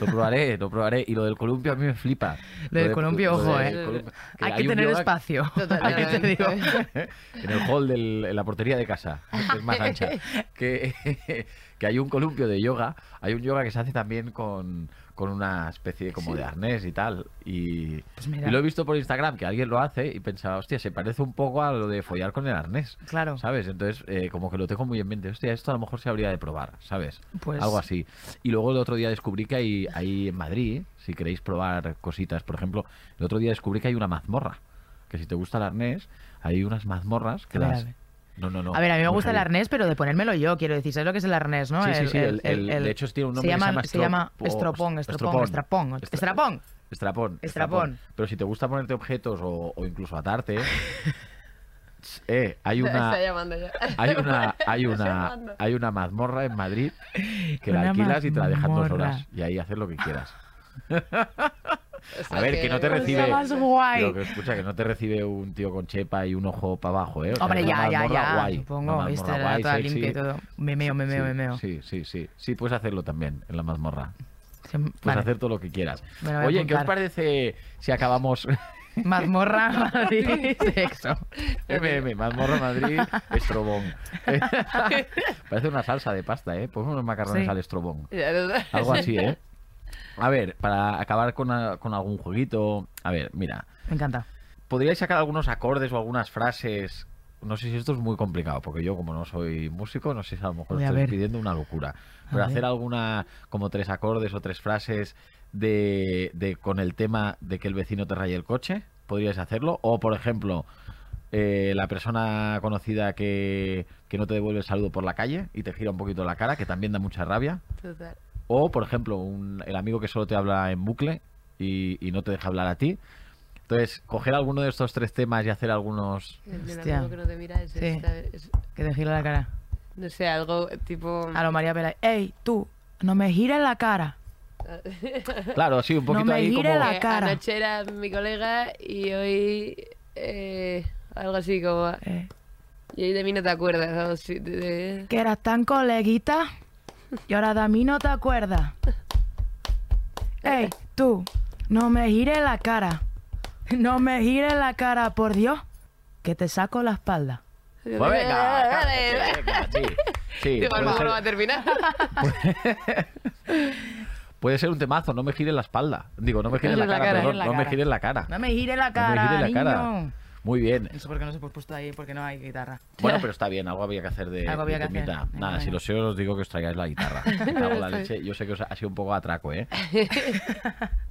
S1: Lo probaré, lo probaré. Y lo del columpio a mí me flipa.
S4: Lo del columpio, ojo,
S1: del
S4: eh.
S1: columpio.
S4: Hay que
S1: un
S4: tener espacio.
S3: Total,
S4: Ahí te digo.
S1: en el hall de la portería de casa, que es más ancha. Que, que hay un columpio de yoga. Hay un yoga que se hace también con, con una especie como de arnés y tal. Y,
S4: Pues
S1: y lo he visto por Instagram que alguien lo hace y pensaba, hostia, se parece un poco a lo de follar con el arnés.
S4: Claro.
S1: ¿Sabes? Entonces, eh, como que lo tengo muy en mente. Hostia, esto a lo mejor se habría de probar, ¿sabes?
S4: Pues-
S1: Algo así. Y luego el otro día descubrí que hay, hay en Madrid, si queréis probar cositas, por ejemplo, el otro día descubrí que hay una mazmorra. Que si te gusta el arnés, hay unas mazmorras que las...
S4: a ver.
S1: No, no, no.
S4: A ver, a mí me gusta el arnés, pero de ponérmelo yo, quiero decir. ¿Sabes lo que es el arnés, no?
S1: Sí, sí, sí, el- el- de hecho tiene un nombre
S4: se
S1: que se
S4: llama,
S1: llama
S4: se llama estropón, estropón, estrapón.
S1: Estra-
S4: Estrapón.
S1: Estrapón,
S4: Estrapón.
S1: Pero si te gusta ponerte objetos o, o incluso atarte, eh, hay una, hay una, hay una, hay una mazmorra en Madrid que la alquilas y te la dejan dos horas y ahí haces lo que quieras. A ver, que no te recibe.
S4: guay.
S1: Que escucha, que no te recibe un tío con chepa y un ojo para abajo, ¿eh? O
S4: Hombre, ya, ya, ya.
S1: guay,
S4: Supongo, viste, era
S1: guay,
S4: toda limpia y todo. Memeo, memeo,
S1: sí,
S4: memeo.
S1: Sí, sí, sí. Sí, puedes hacerlo también en la mazmorra. Puedes
S4: vale.
S1: hacer todo lo que quieras. Oye, ¿qué os parece si acabamos
S4: Mazmorra, Madrid, sexo.
S1: MM, Mazmorra Madrid, Estrobón. Parece una salsa de pasta, ¿eh? Ponemos unos macarrones
S4: Sí.
S1: al Estrobón. Algo así, ¿eh? A ver, para acabar con, a- con algún jueguito. A ver, mira.
S4: Me encanta.
S1: ¿Podríais sacar algunos acordes o algunas frases? No sé si esto es muy complicado, porque yo, como no soy músico, no sé si a lo mejor
S4: Voy
S1: estoy
S4: ver.
S1: pidiendo una locura.
S4: A
S1: Pero
S4: ver.
S1: hacer alguna, como tres acordes o tres frases de, de con el tema de que el vecino te raye el coche, podríais hacerlo. O, por ejemplo, eh, la persona conocida que, que no te devuelve el saludo por la calle y te gira un poquito la cara, que también da mucha rabia.
S3: Total.
S1: O, por ejemplo, un- el amigo que solo te habla en bucle y, y no te deja hablar a ti. Entonces, coger alguno de estos tres temas y hacer algunos...
S3: El del amigo que no te mira es,
S4: Sí.
S3: esta- es-
S4: Que te gira la cara.
S3: no sé, algo tipo...
S4: A lo María Pela. Ey, tú, no me gires la cara.
S1: Claro, sí, un
S4: No
S1: poquito
S4: me
S1: ahí
S4: gire
S1: como...
S4: la
S3: Eh,
S4: cara.
S3: Anoche era mi colega y hoy... eh, algo así como...
S4: Eh,
S3: Y hoy de mí no te acuerdas. de-
S4: que eras tan coleguita y ahora de mí no te acuerdas. Ey, tú, no me gires la cara. No me gires la cara, por Dios, que te saco la espalda.
S1: Pues venga, cállate, venga, sí. Sí,
S3: Digo,
S1: puede
S3: ¿cómo
S1: ser-
S3: lo va a terminar?
S1: Puede ser un temazo, no me gires la espalda. Digo, no me gires la cara,
S3: cara.
S1: perdón,
S4: La
S1: no me
S4: cara.
S1: gires la cara.
S4: No me gires la
S1: No me
S4: cara,
S1: gires la cara. Muy bien.
S4: No sé por qué no se puesto ahí, porque no hay guitarra.
S1: Bueno, pero está bien, algo había que hacer de,
S4: Algo había
S1: de
S4: que hacer.
S1: temita.
S4: Venga,
S1: Nada, si lo sé os digo que os traigáis la guitarra. En la leche. Yo sé que os ha sido un poco atraco, ¿eh?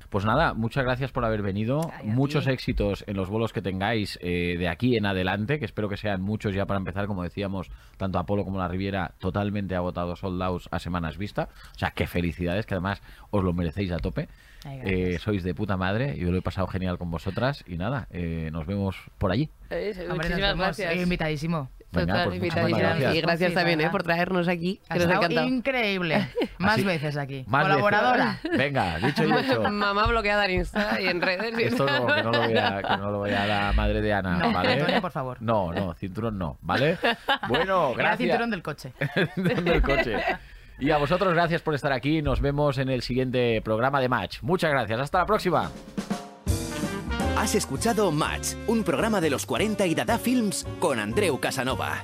S1: Pues nada, muchas gracias por haber venido.
S4: Ay,
S1: Muchos éxitos en los bolos que tengáis eh, de aquí en adelante, que espero que sean muchos ya para empezar, como decíamos, tanto Apolo como la Riviera totalmente agotados, sold out a semanas vista. O sea, qué felicidades, que además os lo merecéis a tope.
S4: Ay,
S1: Eh, sois de puta madre, yo lo he pasado genial con vosotras y nada, eh, nos vemos por allí.
S3: Eh,
S4: Hombre, nos
S3: Muchísimas
S4: vemos.
S3: gracias.
S4: Eh, Invitadísimo.
S1: Venga,
S3: Total,
S1: pues gracias.
S3: Y gracias también eh, por traernos aquí,
S4: Ha
S3: que nos ha encantado.
S4: increíble. Más
S1: Así-
S4: veces aquí.
S1: Más
S4: Colaboradora.
S1: veces. Venga, dicho y hecho.
S3: Mamá bloqueada en Insta y en redes. y
S1: Esto no, que no lo vea, que no lo vea la madre de Ana,
S4: No,
S1: ¿vale?
S4: Antonio, por favor.
S1: No, no, cinturón no, ¿vale? Bueno,
S4: Era
S1: gracias.
S4: cinturón del coche.
S1: del coche. Y a vosotros gracias por estar aquí. Nos vemos en el siguiente programa de Match. Muchas gracias. Hasta la próxima.
S5: Has escuchado Match, un programa de los 40 y Dada Films con Andreu Casanova.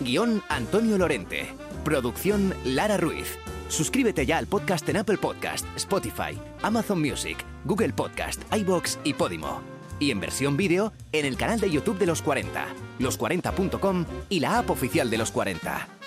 S5: Guión Antonio Lorente. Producción Lara Ruiz. Suscríbete ya al podcast en Apple Podcast, Spotify, Amazon Music, Google Podcast, iBox y Podimo. Y en versión vídeo en el canal de YouTube de los 40, los40.com y la app oficial de los 40.